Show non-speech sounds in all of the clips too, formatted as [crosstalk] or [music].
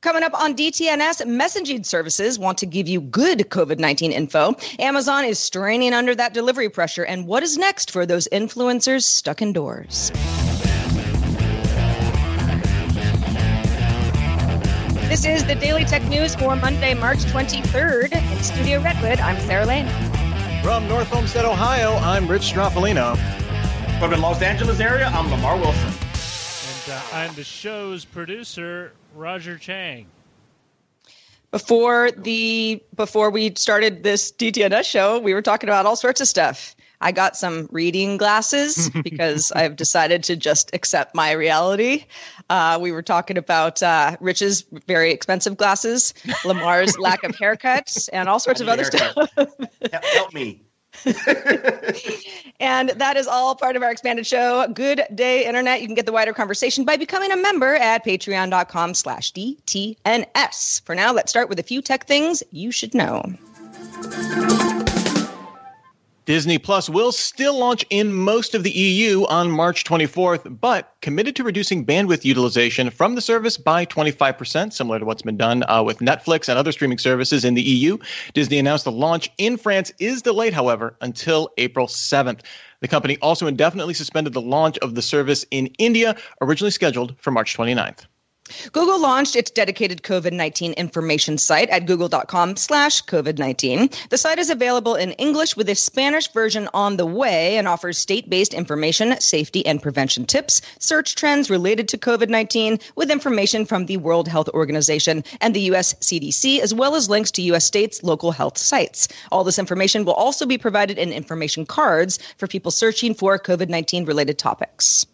Coming up on DTNS, messaging services want to give you good COVID 19 info. Amazon is straining under that delivery pressure. And what is next for those influencers stuck indoors? This is the Daily Tech News for Monday, March 23rd. In Studio Redwood, I'm Sarah Lane. From North Olmsted, Ohio, I'm Rich Stroffolino. From the Los Angeles area, I'm Lamar Wilson. And I'm the show's producer, Roger Chang. Before the before we started this DTNS show, we were talking about all sorts of stuff. I got some reading glasses [laughs] because I've decided to just accept my reality. Uh, we were talking about uh, Rich's very expensive glasses, Lamar's [laughs] lack of haircuts, and all sorts of other stuff. Help me. [laughs] and that is all part of our expanded show. Good day internet. You can get the wider conversation by becoming a member at patreon.com slash dtns for now let's start with a few tech things you should know Disney Plus will still launch in most of the EU on March 24th, but committed to reducing bandwidth utilization from the service by 25%, similar to what's been done uh, with Netflix and other streaming services in the EU. Disney announced the launch in France is delayed, however, until April 7th. The company also indefinitely suspended the launch of the service in India, originally scheduled for March 29th. Google launched its dedicated COVID-19 information site at google.com slash COVID-19. The site is available in English with a Spanish version on the way and offers state-based information, safety and prevention tips, search trends related to COVID-19 with information from the World Health Organization and the U.S. CDC, as well as links to U.S. states' local health sites. All this information will also be provided in information cards for people searching for COVID-19 related topics.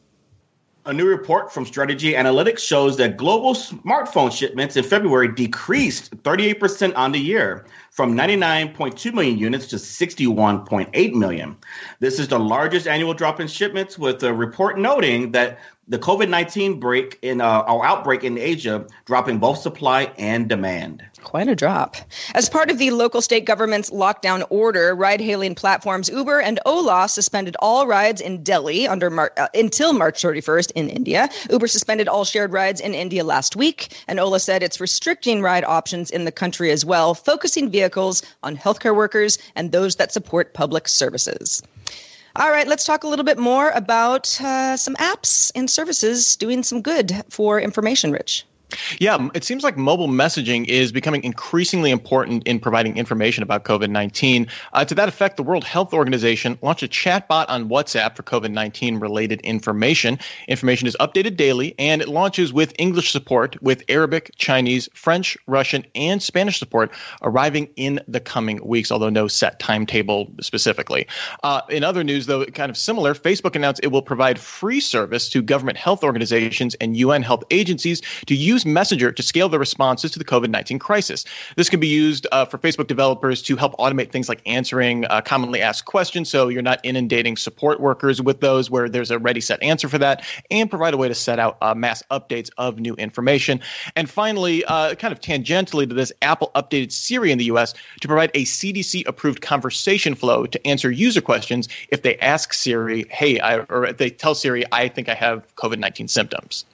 A new report from Strategy Analytics shows that global smartphone shipments in February decreased 38% on the year from 99.2 million units to 61.8 million. This is the largest annual drop in shipments, with a report noting that the COVID 19 break in uh, our outbreak in Asia dropping both supply and demand. Quite a drop. As part of the local state government's lockdown order, ride hailing platforms Uber and Ola suspended all rides in Delhi under Mar- uh, until March 31st in India. Uber suspended all shared rides in India last week, and Ola said it's restricting ride options in the country as well, focusing vehicles on healthcare workers and those that support public services. All right, let's talk a little bit more about uh, some apps and services doing some good for information, Rich. Yeah, it seems like mobile messaging is becoming increasingly important in providing information about COVID 19. Uh, to that effect, the World Health Organization launched a chatbot on WhatsApp for COVID 19 related information. Information is updated daily and it launches with English support with Arabic, Chinese, French, Russian, and Spanish support arriving in the coming weeks, although no set timetable specifically. Uh, in other news, though, kind of similar, Facebook announced it will provide free service to government health organizations and UN health agencies to use use Messenger to scale their responses to the COVID 19 crisis. This can be used uh, for Facebook developers to help automate things like answering uh, commonly asked questions so you're not inundating support workers with those where there's a ready set answer for that, and provide a way to set out uh, mass updates of new information. And finally, uh, kind of tangentially to this, Apple updated Siri in the US to provide a CDC approved conversation flow to answer user questions if they ask Siri, hey, I, or they tell Siri, I think I have COVID 19 symptoms.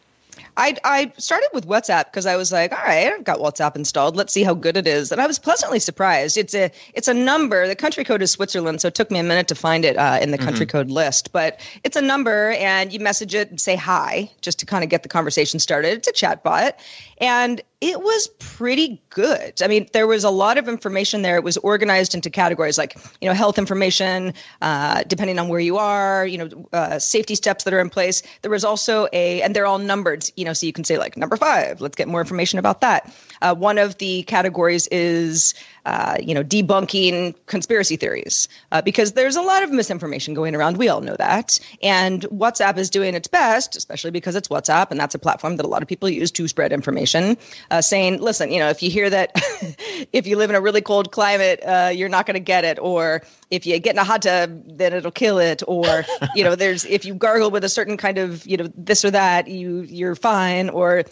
I, I started with WhatsApp because I was like, all right, I've got WhatsApp installed. Let's see how good it is. And I was pleasantly surprised. It's a it's a number. The country code is Switzerland, so it took me a minute to find it uh, in the country mm-hmm. code list. But it's a number, and you message it and say hi just to kind of get the conversation started. It's a chat bot, and it was pretty good. I mean, there was a lot of information there. It was organized into categories like, you know, health information, uh, depending on where you are, you know, uh, safety steps that are in place. There was also a, and they're all numbered, you know, so you can say like number five, let's get more information about that. Uh, one of the categories is, uh, you know, debunking conspiracy theories uh, because there's a lot of misinformation going around. We all know that. And WhatsApp is doing its best, especially because it's WhatsApp and that's a platform that a lot of people use to spread information, uh, saying, listen, you know, if you hear that [laughs] if you live in a really cold climate, uh, you're not going to get it, or if you get in a hot tub, then it'll kill it, or you know, there's if you gargle with a certain kind of you know this or that, you you're fine, or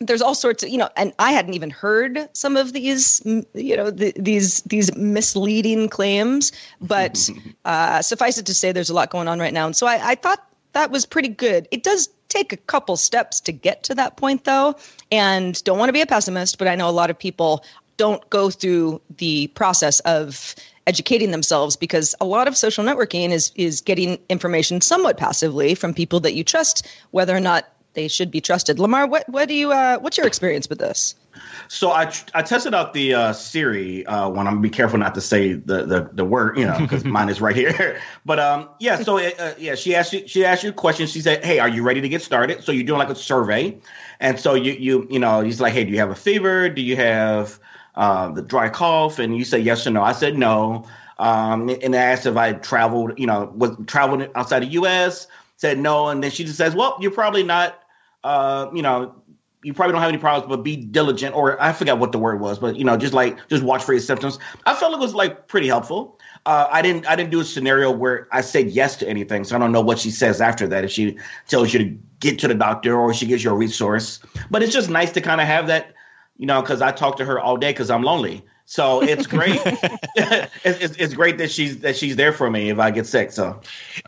there's all sorts of you know and i hadn't even heard some of these you know the, these these misleading claims but [laughs] uh, suffice it to say there's a lot going on right now. And so I, I thought that was pretty good. It does take a couple steps to get to that point though and don't want to be a pessimist but i know a lot of people don't go through the process of educating themselves because a lot of social networking is is getting information somewhat passively from people that you trust whether or not they should be trusted. Lamar, what what do you uh, what's your experience with this? So I I tested out the uh, Siri uh, one. I'm gonna be careful not to say the the, the word, you know, because [laughs] mine is right here. [laughs] But um, yeah. So uh, yeah, she asked you she asked you a question. She said, "Hey, are you ready to get started?" So you're doing like a survey, and so you you you know, he's like, "Hey, do you have a fever? Do you have uh, the dry cough?" And you say yes or no. I said no. Um, and I asked if I traveled, you know, was traveling outside the U.S. Said no, and then she just says, "Well, you're probably not uh, you know, you probably don't have any problems, but be diligent, or I forget what the word was, but you know, just like just watch for your symptoms. I felt it was like pretty helpful. Uh, I didn't I didn't do a scenario where I said yes to anything, so I don't know what she says after that. If she tells you to get to the doctor or she gives you a resource, but it's just nice to kind of have that, you know, because I talk to her all day because I'm lonely. So it's great. [laughs] it's, it's, it's, great that she's that she's there for me if I get sick. So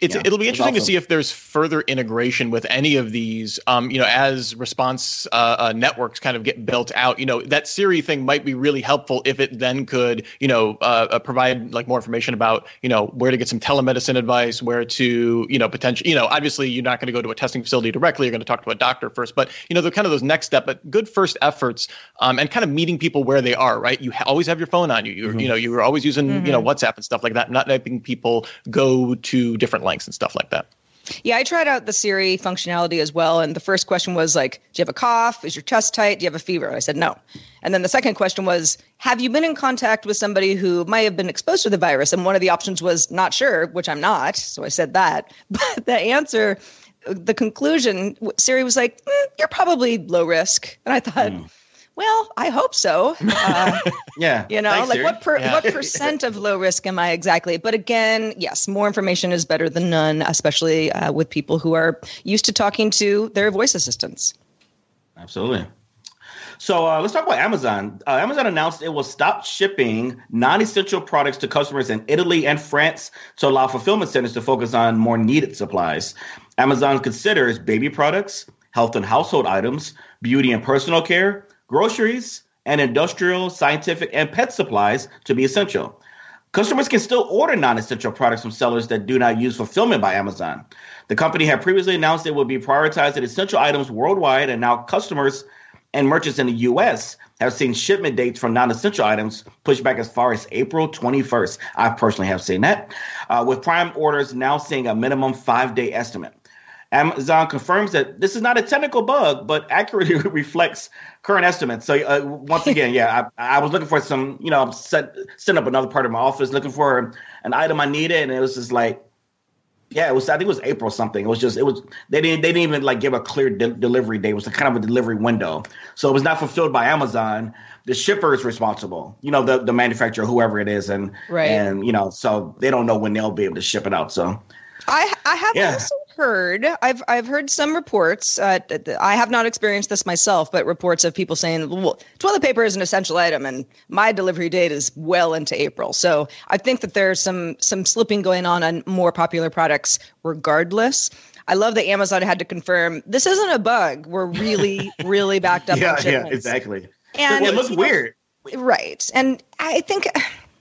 it's yeah, it'll be interesting awesome. to see if there's further integration with any of these. Um, you know, as response uh, uh, networks kind of get built out, you know, that Siri thing might be really helpful if it then could, you know, uh, uh provide like more information about, you know, where to get some telemedicine advice, where to, you know, potentially, you know, obviously you're not going to go to a testing facility directly. You're going to talk to a doctor first, but you know, they're kind of those next step, but good first efforts, um, and kind of meeting people where they are. Right, you ha- always have your phone on you. You mm-hmm. you know you were always using mm-hmm. you know mm-hmm. WhatsApp and stuff like that, not letting people go to different lengths and stuff like that. Yeah, I tried out the Siri functionality as well. And the first question was like, Do you have a cough? Is your chest tight? Do you have a fever? I said no. And then the second question was, Have you been in contact with somebody who might have been exposed to the virus? And one of the options was not sure, which I'm not. So I said that. [laughs] But the answer, the conclusion, Siri was like, mm, You're probably low risk. And I thought, mm well, I hope so. Uh, [laughs] yeah. You know, Thanks, like what per, yeah. what percent of low risk am I exactly? But again, yes, more information is better than none, especially uh, with people who are used to talking to their voice assistants. Absolutely. So uh, let's talk about Amazon. Uh, Amazon announced it will stop shipping non-essential products to customers in Italy and France to allow fulfillment centers to focus on more needed supplies. Amazon considers baby products, health and household items, beauty and personal care, groceries, and industrial, scientific, and pet supplies to be essential. Customers can still order non essential products from sellers that do not use fulfillment by Amazon. The company had previously announced it would be prioritizing essential items worldwide, and now customers and merchants in the US have seen shipment dates for non essential items pushed back as far as April 21st. I personally have seen that, uh, with Prime orders now seeing a minimum five day estimate. Amazon confirms that this is not a technical bug, but accurately [laughs] reflects current estimates. So uh, once [laughs] again, yeah, I, I, was looking for some, you know, set setting up another part of my office, looking for an item I needed, and it was just like, yeah, it was. I think it was April something. It was just, it was. They didn't, they didn't even like give a clear de- delivery date. It was a kind of a delivery window, so it was not fulfilled by Amazon. The shipper is responsible, you know, the the manufacturer, whoever it is, and right. and you know, so they don't know when they'll be able to ship it out. So I I have yeah. also heard I've I've heard some reports. Uh, I have not experienced this myself, but reports of people saying, "Well, toilet paper is an essential item, and my delivery date is well into April." So I think that there's some some slipping going on on more popular products, regardless. I love that Amazon had to confirm this isn't a bug. We're really, [laughs] really backed up. yeah, yeah, exactly. And it looks weird, right? And I think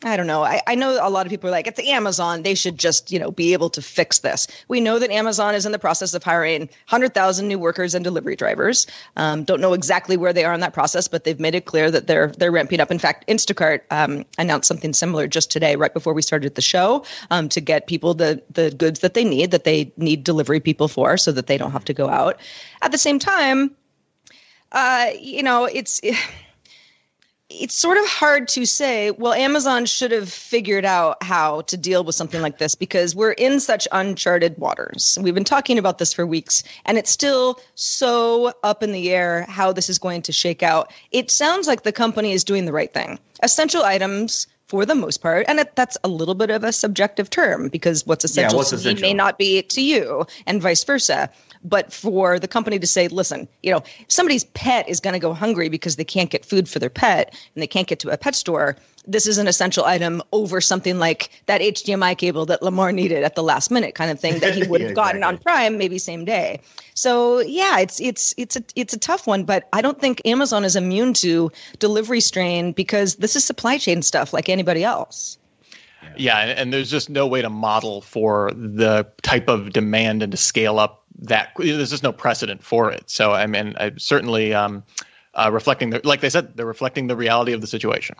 I don't know. I, I know a lot of people are like, it's Amazon. They should just, you know, be able to fix this. We know that Amazon is in the process of hiring 100,000 new workers and delivery drivers. Um, don't know exactly where they are in that process, but they've made it clear that they're they're ramping up. In fact, Instacart um, announced something similar just today, right before we started the show, um, to get people the the goods that they need, that they need delivery people for, so that they don't have to go out. At the same time, uh, you know, it's. It, [laughs] it's sort of hard to say, well, Amazon should have figured out how to deal with something like this because we're in such uncharted waters. We've been talking about this for weeks, and it's still so up in the air how this is going to shake out. It sounds like the company is doing the right thing. Essential items for the most part. And it, that's a little bit of a subjective term because what's essential yeah, what's to essential? me may not be to you, and vice versa. But for the company to say, listen, you know, somebody's pet is going to go hungry because they can't get food for their pet and they can't get to a pet store, this is an essential item over something like that HDMI cable that Lamar needed at the last minute kind of thing that he [laughs] would have yeah, gotten on Prime maybe same day. So yeah, it's it's it's a it's a tough one, but I don't think Amazon is immune to delivery strain because this is supply chain stuff like anybody else. Yeah, and there's just no way to model for the type of demand and to scale up that. There's just no precedent for it. So I mean, I certainly um, uh, reflecting the, like they said, they're reflecting the reality of the situation.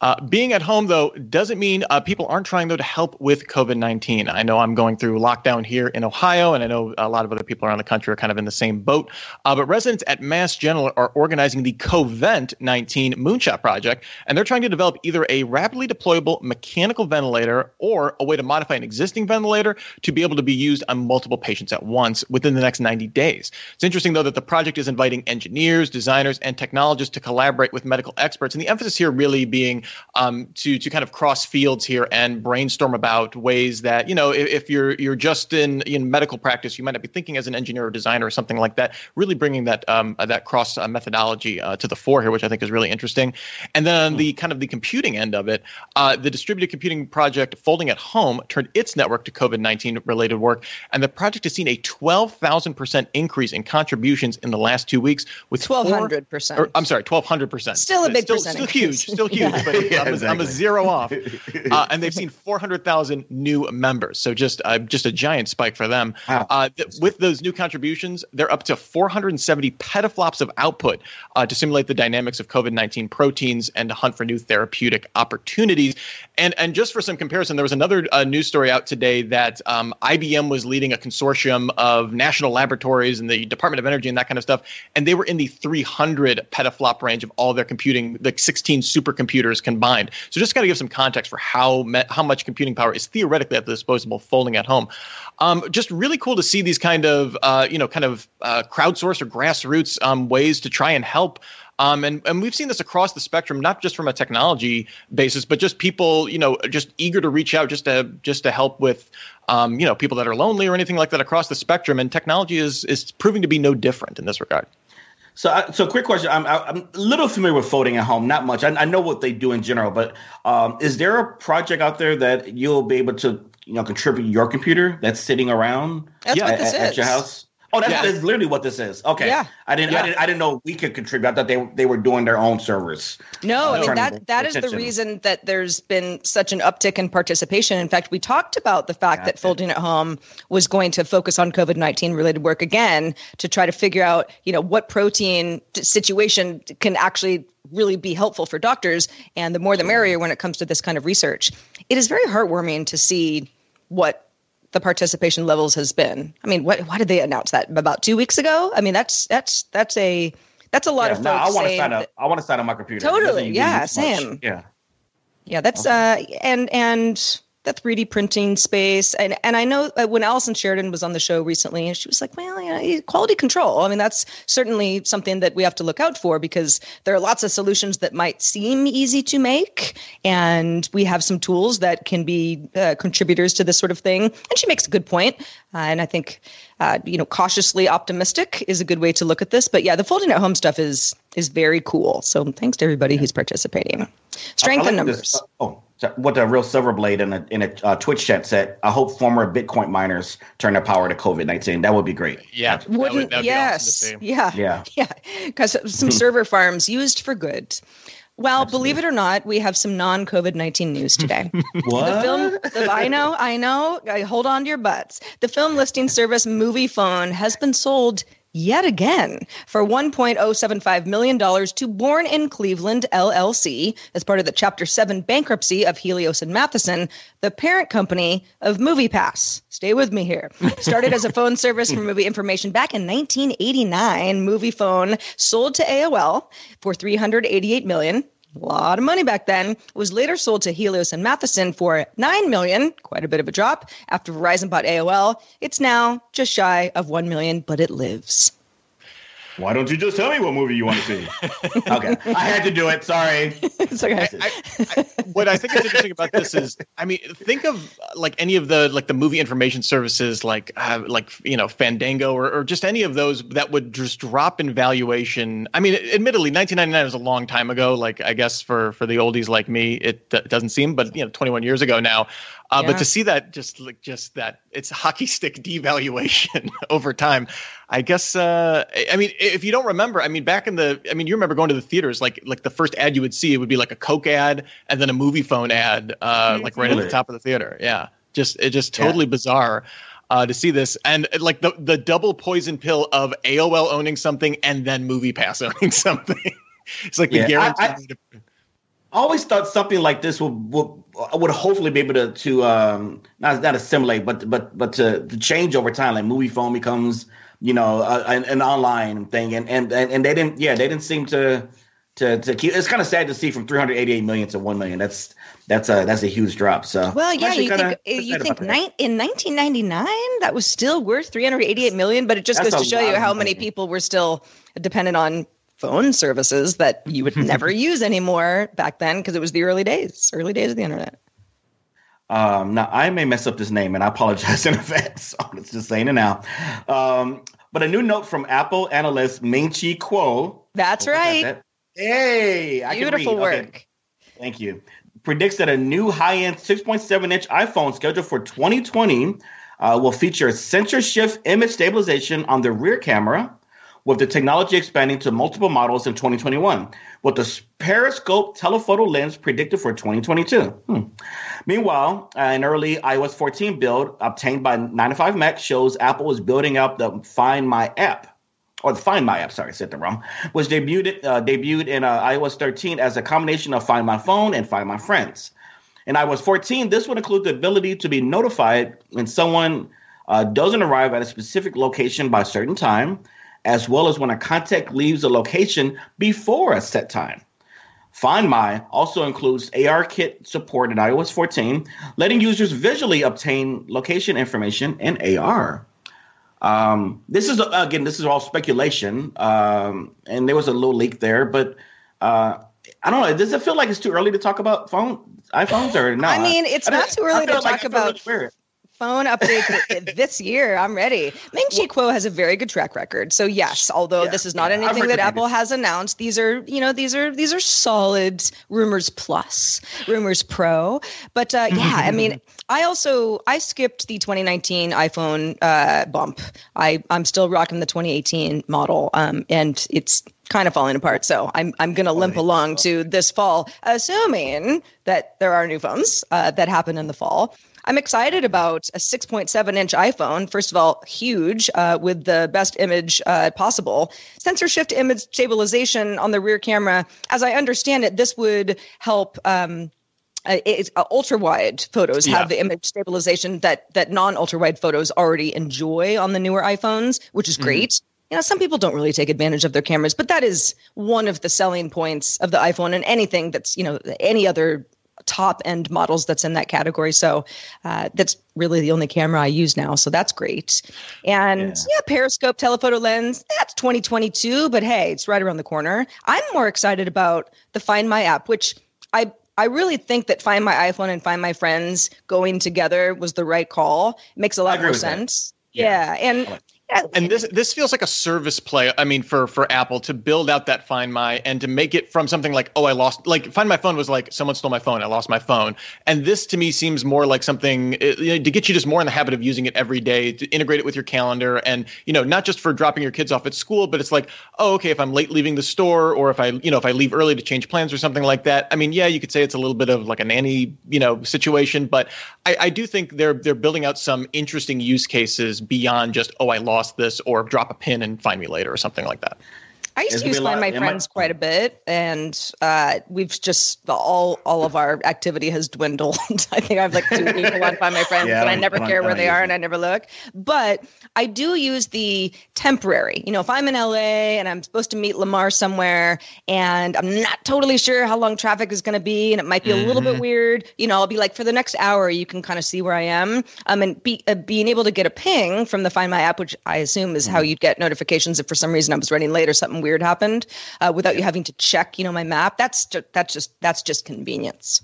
Uh, being at home, though, doesn't mean uh, people aren't trying, though, to help with COVID 19. I know I'm going through lockdown here in Ohio, and I know a lot of other people around the country are kind of in the same boat. Uh, but residents at Mass General are organizing the Covent 19 Moonshot Project, and they're trying to develop either a rapidly deployable mechanical ventilator or a way to modify an existing ventilator to be able to be used on multiple patients at once within the next 90 days. It's interesting, though, that the project is inviting engineers, designers, and technologists to collaborate with medical experts, and the emphasis here really being um, to to kind of cross fields here and brainstorm about ways that you know if, if, you're you're just in in medical practice, you might not be thinking as an engineer or designer or something like that. Really bringing that um, uh, that cross uh, methodology uh, to the fore here, which I think is really interesting. And then on the kind of the computing end of it, uh, the distributed computing project Folding at Home turned its network to COVID nineteen related work, and the project has seen a twelve thousand percent increase in contributions in the last two weeks. With twelve hundred percent. I'm sorry, twelve hundred percent. Still a big still, percentage. Still huge. Still [laughs] huge. yeah. But yeah, I'm, exactly. a, I'm, a zero off. [laughs] Uh, and they've seen 400,000 new members. So just uh, just a giant spike for them. Wow. Uh, th- with those new contributions, they're up to 470 petaflops of output uh, to simulate the dynamics of COVID 19 proteins and to hunt for new therapeutic opportunities. And, and just for some comparison, there was another uh, news story out today that um, IBM was leading a consortium of national laboratories and the Department of Energy and that kind of stuff. And they were in the 300 petaflop range of all their computing, the 16 supercomputers combined. So just kind of give some context for how me- how much computing power is theoretically at the disposal folding at home. Um, just really cool to see these kind of uh, you know kind of uh, crowdsourced or grassroots um, ways to try and help. Um, and, and we've seen this across the spectrum, not just from a technology basis, but just people, you know, just eager to reach out just to just to help with, um, you know, people that are lonely or anything like that across the spectrum. And technology is is proving to be no different in this regard. So, so quick question. I'm I'm a little familiar with folding at home, not much. I, I know what they do in general, but um, is there a project out there that you'll be able to you know contribute your computer that's sitting around that's yeah, at, at, your house? Oh, that's, yeah. that's, literally what this is. Okay. Yeah. I didn't, yeah. I didn't. I didn't know we could contribute. I thought they they were doing their own servers. No, I mean that that is the reason that there's been such an uptick in participation. In fact, we talked about the fact that Folding at Home was going to focus on COVID nineteen related work again to try to figure out, you know, what protein situation can actually really be helpful for doctors, and the more the merrier when it comes to this kind of research. It is very heartwarming to see what the participation levels has been. I mean, what why did they announce that about two weeks ago? I mean, that's that's that's a that's a lot yeah, of folks. No, I want to sign up. I want to sign on my computer. Totally. Yeah. Same. Much. Yeah. Yeah. That's okay. uh and and the 3D printing space. And and I know uh, when Allison Sheridan was on the show recently, and she was like, well, you know, quality control. I mean, that's certainly something that we have to look out for because there are lots of solutions that might seem easy to make, and we have some tools that can be uh, contributors to this sort of thing. And she makes a good point, uh, and I think. Uh, you know, cautiously optimistic is a good way to look at this. But yeah, the folding at home stuff is is very cool. So thanks to everybody who's participating. Strength and numbers. This, oh, what a real Silverblade in a in a uh, Twitch chat said. I hope former Bitcoin miners turn their power to COVID nineteen. That would be great. Yeah, wouldn't that would, yes, awesome yeah, yeah, yeah, because some server farms used for good. Well, believe it or not, we have some non COVID 19 news today. [laughs] What? The film, the, I know, I know. I, hold on to your butts. The film listing service Moviefone has been sold yet again for $1.075 million to Born in Cleveland LLC as part of the Chapter 7 bankruptcy of Helios and Matheson, the parent company of MoviePass. Stay with me here. Started as a phone [laughs] service for movie information back in 1989, Moviefone sold to AOL for 388 million a lot of money back then, was later sold to Helios and Matheson for nine million, quite a bit of a drop. After Verizon bought AOL, it's now just shy of one million, but it lives. Why don't you just tell me what movie you want to see? [laughs] okay, I had to do it. Sorry. it's okay. I, I, what I think is interesting about this is, I mean, think of like any of the like the movie information services, like uh, like you know Fandango or, or just any of those that would just drop in valuation. I mean, admittedly, 1999 was a long time ago. Like I guess for for the oldies like me, it d- doesn't seem, but you know, 21 years ago now. Uh, Yeah. But to see that just like just that it's hockey stick [laughs] devaluation [laughs] over time, I guess. Uh, I- I mean, if you don't remember, I mean, back in the, I mean, you remember going to the theaters, like like the first ad you would see, it would be like a Coke ad and then a Moviefone ad, uh, like right at the top of the theater. Yeah, just it just Yeah. totally bizarre. Uh, to see this and uh, like the the double poison pill of AOL owning something and then MoviePass [laughs] owning something. it's like the Yeah, I- guarantee. I- I always thought something like this would would, would hopefully be able to to um not not assimilate, but but but to, to change over time. Like Moviefone becomes you know a, an, an online thing, and, and and and they didn't yeah they didn't seem to to to keep. It's kind of sad to see from 388 million to one million. That's that's a that's a huge drop. So Well, yeah, you think you think nine, in 1999 that was still worth 388 million, but it just That's goes to show you how many people were still dependent on phone services that you would [laughs] never use anymore back then because it was the early days, early days of the internet. Um, now I may mess up this name, and I apologize [laughs] in advance. [laughs] So let's just saying it now. Um, but a new note from Apple analyst Ming Chi Kuo. That's Oh, right. that- Hey, I can Beautiful read. Okay, work. Thank you. Predicts that a new high-end 6.7 inch iPhone scheduled for 2020 uh, will feature sensor shift image stabilization on the rear camera, with the technology expanding to multiple models in 2021, with the periscope telephoto lens predicted for 2022. Hmm. Meanwhile, an early iOS 14 build obtained by 9to5Mac shows Apple is building up the Find My app or the Find My app, sorry, I said that wrong, was debuted uh, debuted in uh, iOS 13 as a combination of Find My Phone and Find My Friends. In iOS 14, this would include the ability to be notified when someone uh, doesn't arrive at a specific location by a certain time, as well as when a contact leaves a location before a set time. Find My also includes ARKit support in iOS 14, letting users visually obtain location information in AR. Um, this is again, this is all speculation, um, and there was a little leak there, but uh, I don't know. Does it feel like it's too early to talk about phone iPhones or not? I mean, it's I not too early to talk early about to wear it. Phone update [laughs] this year. I'm ready. Ming Chi Kuo has a very good track record. So yes, although Yeah, this is not yeah, anything that Apple has announced, these are you know these are these are solid rumors plus rumors pro. But uh, yeah, I mean, [laughs] I also I skipped the 2019 iPhone uh, bump. I I'm still rocking the 2018 model, um, and it's kind of falling apart. So I'm I'm gonna limp along to this fall, assuming that there are new phones uh, that happen in the fall. I'm excited about a 6.7 inch iPhone. First of all, huge uh, with the best image uh, possible. Sensor shift image stabilization on the rear camera. As I understand it, this would help. Um, uh, uh, ultra wide photos Yeah. have the image stabilization that that non ultra wide photos already enjoy on the newer iPhones, which is great. You know, some people don't really take advantage of their cameras, but that is one of the selling points of the iPhone and anything that's you know any other top end models that's in that category. So uh, that's really the only camera I use now. So that's great. And Yeah. yeah. Periscope telephoto lens, that's 2022, but hey, it's right around the corner. I'm more excited about the Find My app, which I I really think that Find My iPhone and Find My Friends going together was the right call. It makes a lot more that. sense. Yeah. Yeah. And and this this feels like a service play. I mean, for for Apple to build out that Find My and to make it from something like, oh, I lost, like Find My phone was like someone stole my phone, I lost my phone, and this to me seems more like something you know, to get you just more in the habit of using it every day, to integrate it with your calendar, and you know, not just for dropping your kids off at school, but it's like, oh, okay, if I'm late leaving the store, or if I, you know, if I leave early to change plans or something like that. I mean, yeah, you could say it's a little bit of like a nanny, you know, situation, but I, I do think they're they're building out some interesting use cases beyond just, oh, I lost this or drop a pin and find me later or something like that. I used to use Find My Friends I, quite a bit, and uh, we've just all all of our activity has dwindled. [laughs] I think I have like two people on Find My Friends, yeah, but I never care where they are, and I never look. But I do use the temporary. You know, if I'm in LA and I'm supposed to meet Lamar somewhere, and I'm not totally sure how long traffic is going to be, and it might be mm-hmm. a little bit mm-hmm. weird. You know, I'll be like, for the next hour, you can kind of see where I am. Um, and be, uh, being able to get a ping from the Find My app, which I assume is mm-hmm. how you'd get notifications if for some reason I was running late or something weird happened, uh, without you having to check, you know, my map. That's just, that's just that's just convenience.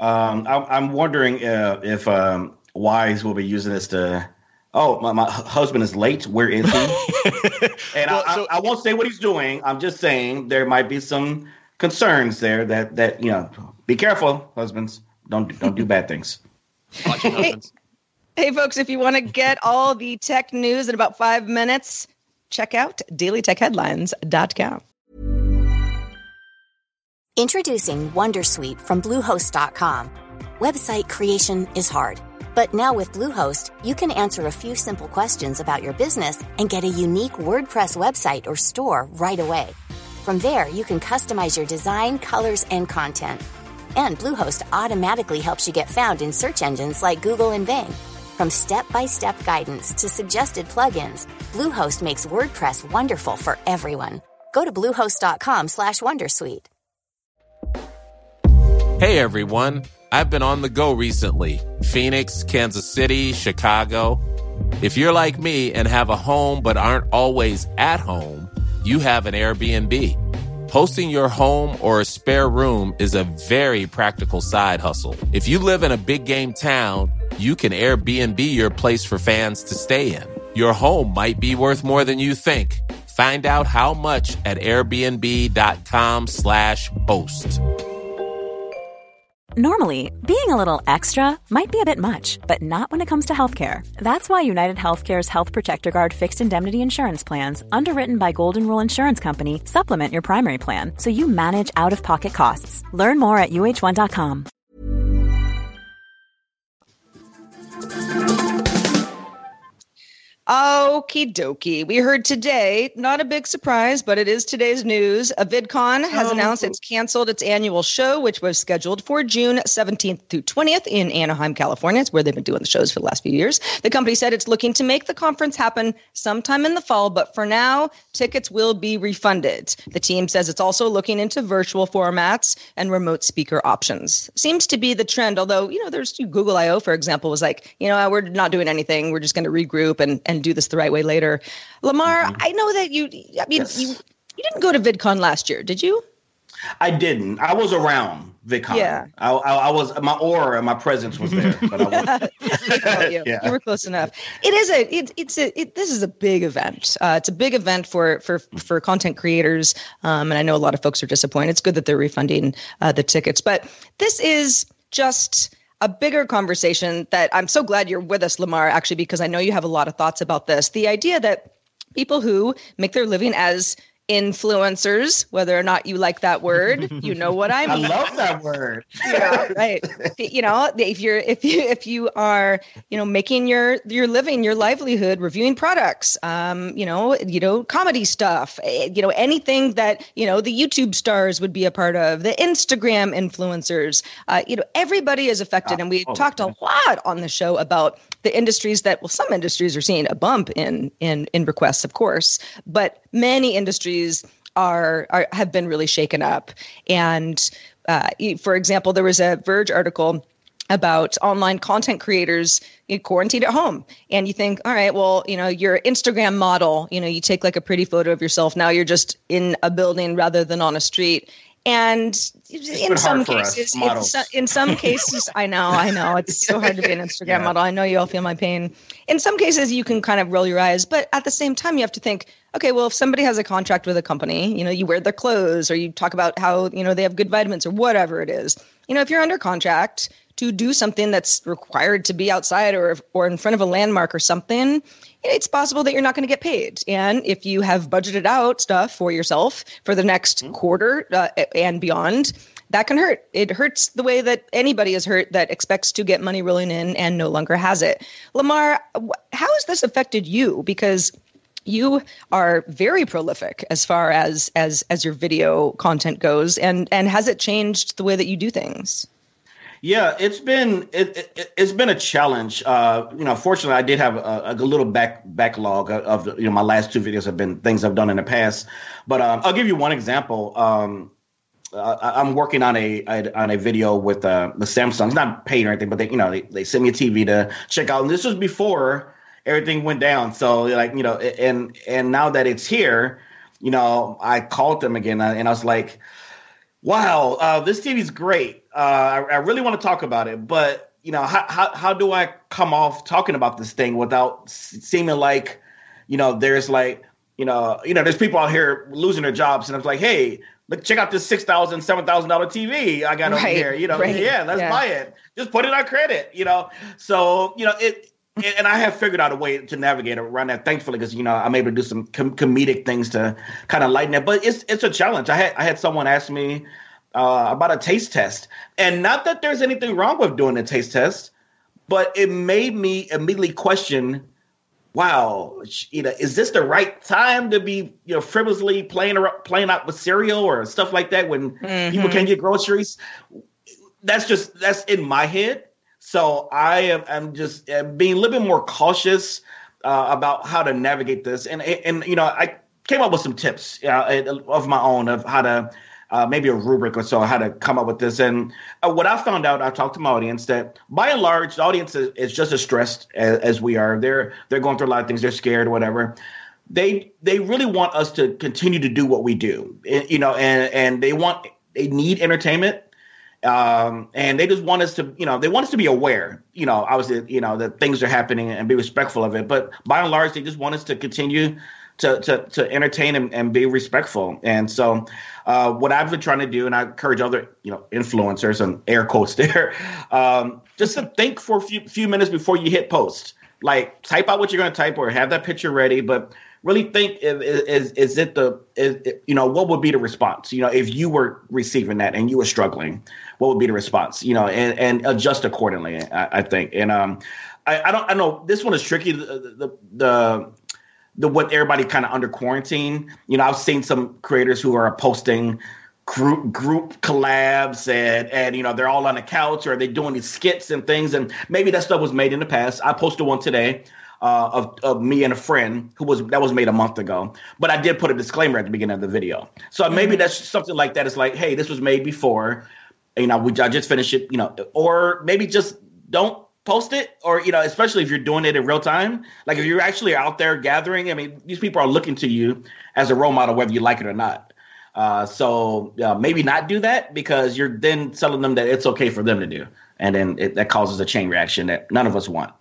Um, I, am wondering uh, if um, wives will be using this to oh, my, my husband is late. Where is he? [laughs] and well, I, so, I, I, won't say what he's doing. I'm just saying there might be some concerns there that that you know. Be careful, husbands. Don't don't do bad things. [laughs] Watch your husbands. Hey, hey, folks! If you want to get all the tech news in about five minutes, check out dailytechheadlines.com. Introducing WonderSuite from Bluehost.com. Website creation is hard. But now with Bluehost, you can answer a few simple questions about your business and get a unique WordPress website or store right away. From there, you can customize your design, colors, and content. And Bluehost automatically helps you get found in search engines like Google and Bing. From step-by-step guidance to suggested plugins, Bluehost makes WordPress wonderful for everyone. Go to bluehost.com/wondersuite. Hey everyone. I've been on the go recently Phoenix, Kansas City, Chicago. If you're like me and have a home but aren't always at home, you have an Airbnb. Hosting your home or a spare room is a very practical side hustle. If you live in a big game town, you can Airbnb your place for fans to stay in. Your home might be worth more than you think. Find out how much at airbnb.com slash host. Normally, being a little extra might be a bit much, but not when it comes to healthcare. That's why United Healthcare's Health Protector Guard fixed indemnity insurance plans, underwritten by Golden Rule Insurance Company, supplement your primary plan so you manage out of pocket costs. Learn more at uh1.com. Okie dokie. We heard today, not a big surprise, but it is today's news. A VidCon has oh. announced it's canceled its annual show, which was scheduled for June 17th through 20th in Anaheim, California. It's where they've been doing the shows for the last few years. The company said it's looking to make the conference happen sometime in the fall, but for now, tickets will be refunded. The team says it's also looking into virtual formats and remote speaker options. Seems to be the trend, although, you know, there's Google I.O., for example, was like, you know, ah, we're not doing anything. We're just going to regroup and, and do this the right way later. Lamar, mm-hmm. I know that you. I mean, yes. you you didn't go to VidCon last year, did you? I didn't. I was around VidCon. Yeah. I, I, I was my aura and my presence was there, but [laughs] you. [laughs] yeah. you were close enough. It is a. It, it's a. It, this is a big event. Uh, it's a big event for for for content creators, um, and I know a lot of folks are disappointed. It's good that they're refunding uh, the tickets, but this is just a bigger conversation that I'm so glad you're with us, Lamar, actually, because I know you have a lot of thoughts about this. The idea that people who make their living as influencers, whether or not you like that word, [laughs] you know what I mean. I love that word. yeah, right. [laughs] You know, if you're if you if you are you know making your your living, your livelihood, reviewing products, um, you know, you know, comedy stuff, eh, you know, anything that you know the YouTube stars would be a part of, the Instagram influencers, uh, you know, everybody is affected, and we oh, talked a lot on the show about the industries that well, some industries are seeing a bump in in in requests, of course, but many industries are, are have been really shaken up. And uh, for example, there was a Verge article about online content creators quarantined at home. And you think all right well you know your instagram model. You know you take like a pretty photo of yourself. Now you're just in a building rather than on a street And in some cases, in, in, some cases, I know, I know, it's so hard to be an [laughs] Instagram yeah. model. I know you all feel my pain. In some cases, you can kind of roll your eyes, but at the same time, you have to think, okay, well, if somebody has a contract with a company, you know, you wear their clothes, or you talk about how you know they have good vitamins, or whatever it is. You know, if you're under contract to do something that's required to be outside or or in front of a landmark or something, it's possible that you're not going to get paid. And if you have budgeted out stuff for yourself for the next mm-hmm. quarter uh, and beyond, that can hurt. It hurts the way that anybody is hurt that expects to get money rolling in and no longer has it. Lamar, how has this affected you? Because you are very prolific as far as as as your video content goes and and has it changed the way that you do things yeah, it's been it, it, has been a challenge. Uh, you know, fortunately, I did have a, a, little back backlog of you know my last two videos have been things I've done in the past. But um, I'll give you one example. Um, I, am working on a, a, on a video with uh, the Samsung. It's not paid or anything, but they you know they, they sent me a TV to check out, and this was before everything went down. So like you know, and and now that it's here, you know, I called them again, and I was like, "Wow, uh, this TV's great." Uh, I, I, really want to talk about it, but you know, how, how how do I come off talking about this thing without seeming like, you know, there's like, you know, you know, there's people out here losing their jobs, and I'm like, hey, look, check out this six thousand, seven thousand dollar TV I got right, over here. You know, right, yeah, let's yeah. buy it. Just put it on credit. You know, so you know it. and I have figured out a way to navigate around that, thankfully, because you know I'm able to do some com- comedic things to kind of lighten it. But it's it's a challenge. I had I had someone ask me uh, about a taste test. And not that there's anything wrong with doing a taste test, but it made me immediately question wow, you know, is this the right time to be, you know, frivolously playing playing out with cereal or stuff like that when mm-hmm. people can't get groceries? That's just that's in my head. So I am I'm just am being a little bit more cautious uh, about how to navigate this, and and you know I came up with some tips uh, of my own of how to uh, maybe a rubric or so how to come up with this. And uh, what I found out, I talked to my audience that by and large, the audience is, is just as stressed as, as, we are. They're they're going through a lot of things. They're scared, whatever. They they really want us to continue to do what we do, you know, and and they want they need entertainment. Um, and they just want us to, you know, they want us to be aware, you know, obviously, you know, that things are happening and be respectful of it. But by and large, they just want us to continue to to, to entertain and, and be respectful. And so, uh, what I've been trying to do, and I encourage other you know influencers and air quotes [laughs] there, um, just to think for a few, few minutes before you hit post. Like type out what you're going to type or have that picture ready, but really think is, is, is it the is, you know what would be the response you know if you were receiving that and you were struggling what would be the response you know and, and adjust accordingly I, I think and um I, I, don't I know this one is tricky the the, the the what everybody kind of under quarantine. You know, I've seen some creators who are posting group group collabs and and you know they're all on the couch or they're doing these skits and things and maybe that stuff was made in the past. I posted one today. Uh, of, of me and a friend who was that was made a month ago, but I did put a disclaimer at the beginning of the video. So maybe mm-hmm. that's something like that. It's like, hey, this was made before, you know, we I just finished it, you know, or maybe just don't post it or you know especially if you're doing it in real time. Like if you're actually out there gathering i mean these people are looking to you as a role model whether you like it or not. Uh, so uh, maybe not do that because you're then telling them that it's okay for them to do. And then it, that causes a chain reaction that none of us want.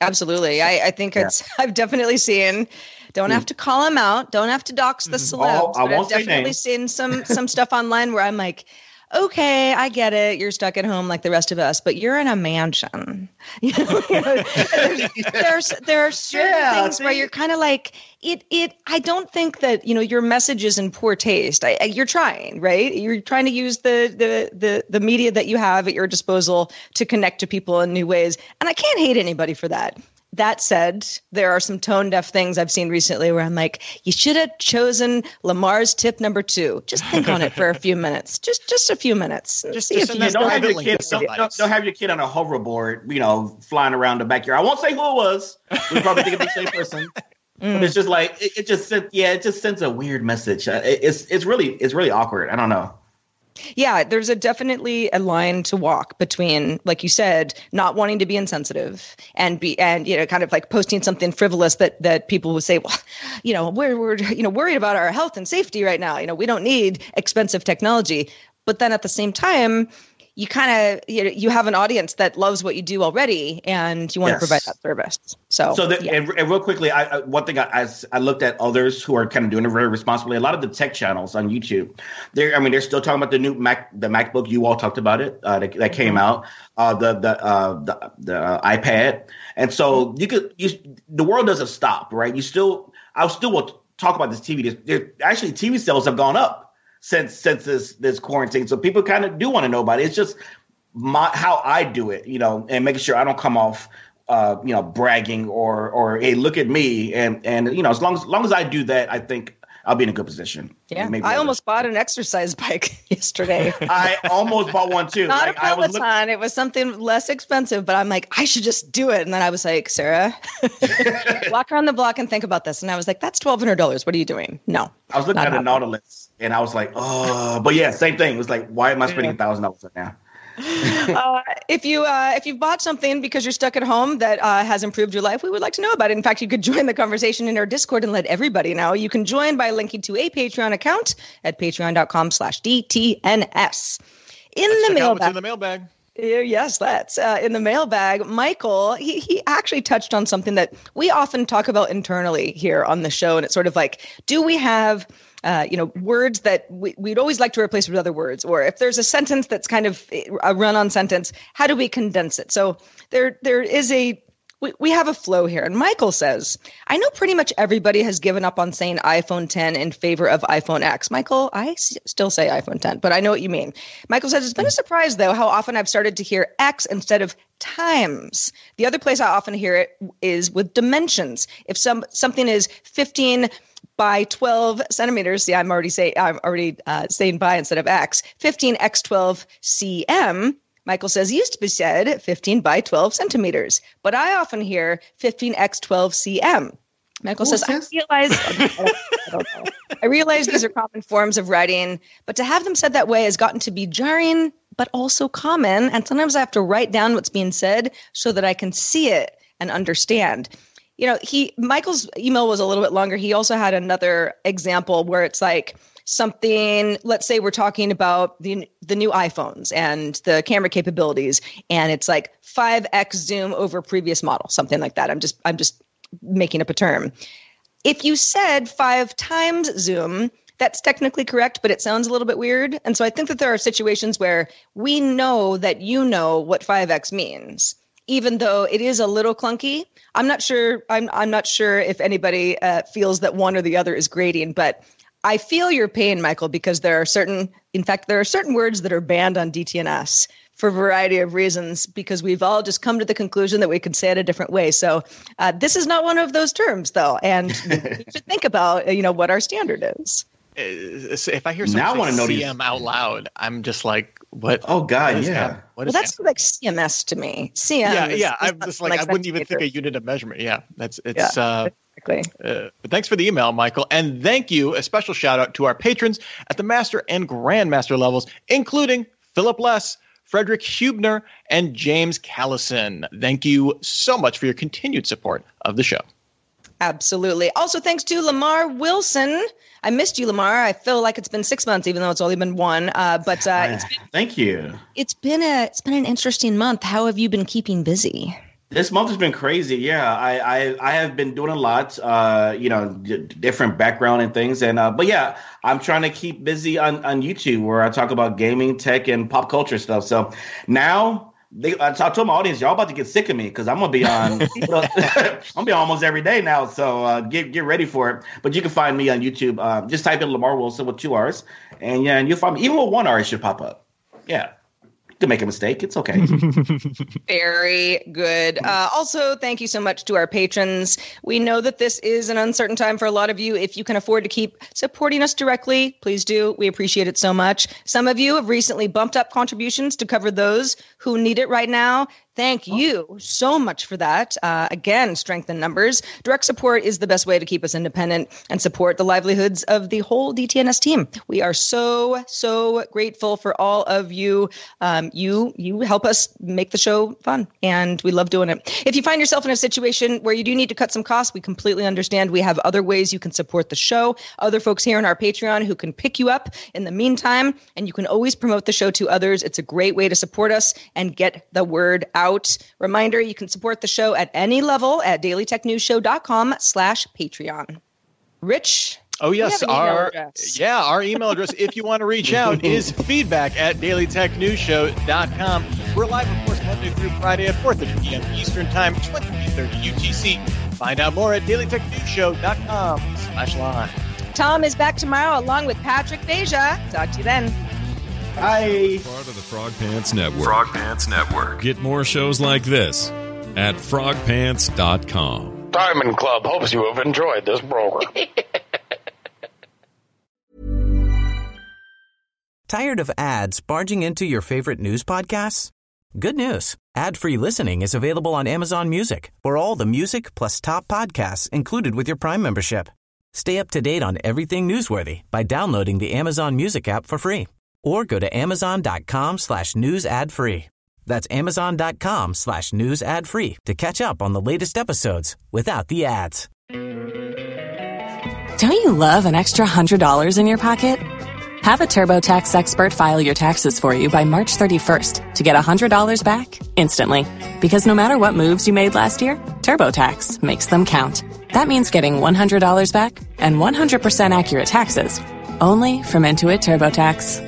Absolutely. I, I think yeah. it's [laughs] i've definitely seen don't have to call them out. Don't have to dox the mm-hmm. celebs oh, I won't i've definitely seen some some stuff online where i'm like okay, I get it. You're stuck at home like the rest of us, but you're in a mansion. [laughs] You know, [laughs] there's, there's, there are certain yeah, things where you're kind of like it. It. I don't think that you know your message is in poor taste. I, I, you're trying, right? You're trying to use the the the the media that you have at your disposal to connect to people in new ways, and I can't hate anybody for that. That said, there are some tone deaf things I've seen recently where I'm like, you should have chosen Lamar's tip number two. Just think on it for a few minutes. [laughs] Just just a few minutes. Just see just if you don't have your kid don't, don't, have your kid on a hoverboard, you know, flying around the backyard. I won't say who it was. We probably think it's the same person. [laughs] Mm. It's just like it, it, just sent yeah, it just sends a weird message. Uh, it, it's it's really it's really awkward. I don't know. Yeah, there's a definitely a line to walk between, like you said, not wanting to be insensitive and be and you know, kind of like posting something frivolous that that people would say, well, you know, we're we're you know worried about our health and safety right now. You know, we don't need expensive technology. But then at the same time, you kind of you know, you have an audience that loves what you do already, and you want Yes. to provide that service. So, So, the, yeah. and, and real quickly, I, I one thing I, I, I looked at others who are kind of doing it very responsibly. A lot of the tech channels on YouTube, they're I mean they're still talking about the new Mac, the MacBook. You all talked about it uh, that, that came out, uh, the the uh, the, the uh, iPad, and so you could you the world doesn't stop, right? You still I still will talk about this TV. There's, there, actually, TV sales have gone up since since this this quarantine, so people kind of do want to know about it. It's just my how I do it, you know, and making sure I don't come off, uh, you know, bragging or or hey, look at me, and and you know, as long as, long as I do that, I think I'll be in a good position. yeah, Maybe I others. almost bought an exercise bike [laughs] yesterday. [laughs] I almost bought one too. Not Like, a I was Peloton. look- it was something less expensive, but I'm like, I should just do it. And then I was like, Sarah, [laughs] walk around the block and think about this. And I was like, that's twelve hundred dollars. What are you doing? No. I was looking at a. Nautilus, and I was like, oh, but yeah, same thing. It was like, why am I spending a thousand dollars right now? [laughs] uh, if you uh, if you've bought something because you're stuck at home that uh, has improved your life, we would like to know about it. In fact, you could [laughs] join the conversation in our Discord and let everybody know. You can join by linking to a Patreon account at patreon.com slash DTNS. In Let's the check out mailbag. in the mailbag. Yeah, Yes, that's uh, in the mailbag. Michael, he, he actually touched on something that we often talk about internally here on the show. And it's sort of like, do we have, uh, you know, words that we, we'd always like to replace with other words? Or if there's a sentence that's kind of a run on sentence, how do we condense it? So there there is a, we, we have a flow here. And Michael says, I know pretty much everybody has given up on saying iPhone 10 in favor of iPhone X. Michael, I s- still say iPhone 10, but I know what you mean. Michael says, It's been a surprise, though, how often I've started to hear X instead of times. The other place I often hear it is with dimensions. If some something is 15 by 12 centimeters, see, I'm already say I'm already uh, saying by instead of X, 15 x 12 cm. Michael says used to be said 15 by 12 centimeters, but I often hear 15x 12 cm. Michael Who says, I realize, [laughs] I don't know. I realize these are common forms of writing, but to have them said that way has gotten to be jarring, but also common. And sometimes I have to write down what's being said so that I can see it and understand. You know, he Michael's email was a little bit longer. He also had another example where it's like something. Let's say we're talking about the the new iPhones and the camera capabilities, and it's like five x zoom over previous model, something like that. I'm just I'm just making up a term. If you said five times zoom, that's technically correct, but it sounds a little bit weird. And so I think that there are situations where we know that you know what 5x means, even though it is a little clunky. I'm not sure. I'm I'm not sure if anybody uh, feels that one or the other is grading, but I feel your pain, Michael, because there are certain, in fact, there are certain words that are banned on DTNS for a variety of reasons because we've all just come to the conclusion that we can say it a different way. So uh, this is not one of those terms, though, and [laughs] we should think about you know what our standard is. Uh, If I hear Now I someone wanna say know these- CM out loud, I'm just like, what? Oh God, what is yeah. that? What Well, is that's that? like CMS to me. CM. yeah, yeah. I'm just like, I wouldn't even think a unit of measurement. Yeah, that's it's. Yeah. uh Exactly. Uh, but thanks for the email, Michael. And thank you. A special shout out to our patrons at the Master and Grandmaster levels, including Philip Less, Frederick Hubner, and James Callison. Thank you so much for your continued support of the show. Absolutely. Also, thanks to Lamarr Wilson. I missed you, Lamarr. I feel like it's been six months, even though it's only been one. Uh, but uh, it's been, [laughs] Thank you. it's been a it's been an interesting month. How have you been keeping busy? This month has been crazy. Yeah, I I, I have been doing a lot. Uh, you know, d- different background and things. And uh, but yeah, I'm trying to keep busy on on YouTube where I talk about gaming, tech, and pop culture stuff. So now. They, I I told my audience, y'all about to get sick of me because I'm gonna be on. [laughs] [laughs] I'm gonna be on almost every day now, so uh, get get ready for it. But you can find me on YouTube. Uh, just type in Lamarr Wilson with two R's, and yeah, and you'll find me. Even with one R, it should pop up. Yeah, can make a mistake. It's okay. [laughs] Very good. Uh, also, thank you so much to our patrons. We know that this is an uncertain time for a lot of you. If you can afford to keep supporting us directly, please do. We appreciate it so much. Some of you have recently bumped up contributions to cover those who need it right now. Thank you so much for that. Uh, again, strengthen numbers. Direct support is the best way to keep us independent and support the livelihoods of the whole DTNS team. We are so so grateful for all of you. Um, you you help us make the show fun, and we love doing it. If you find yourself in a situation where you do need to cut some costs, we completely understand. We have other ways you can support the show. Other folks here on our Patreon who can pick you up in the meantime, and you can always promote the show to others. It's a great way to support us and get the word out out. Reminder, you can support the show at any level at dailytechnewsshow.com slash Patreon. Rich, Oh yes, our yeah, our email address if you want to reach out is [laughs] feedback at dailytechnewsshow.com. We're live, of course, Monday through Friday at 4:30 p.m. Eastern Time, 23:30 UTC. Find out more at dailytechnewsshow.com slash live. Tom is back tomorrow along with Patrick Beja. Talk to you then. Hi. Part of the Frog Pants Network. Frog Pants Network. Get more shows like this at frogpants.com. Diamond Club hopes you have enjoyed this program. [laughs] Tired of ads barging into your favorite news podcasts? Good news. Ad-free listening is available on Amazon Music for all the music plus top podcasts included with your Prime membership. Stay up to date on everything newsworthy by downloading the Amazon Music app for free or go to amazon.com slash news ad free. That's amazon.com slash news ad free to catch up on the latest episodes without the ads. Don't you love an extra $100 in your pocket? Have a TurboTax expert file your taxes for you by March 31st to get $100 back instantly. Because no matter what moves you made last year, TurboTax makes them count. That means getting $100 back and 100% accurate taxes only from Intuit TurboTax.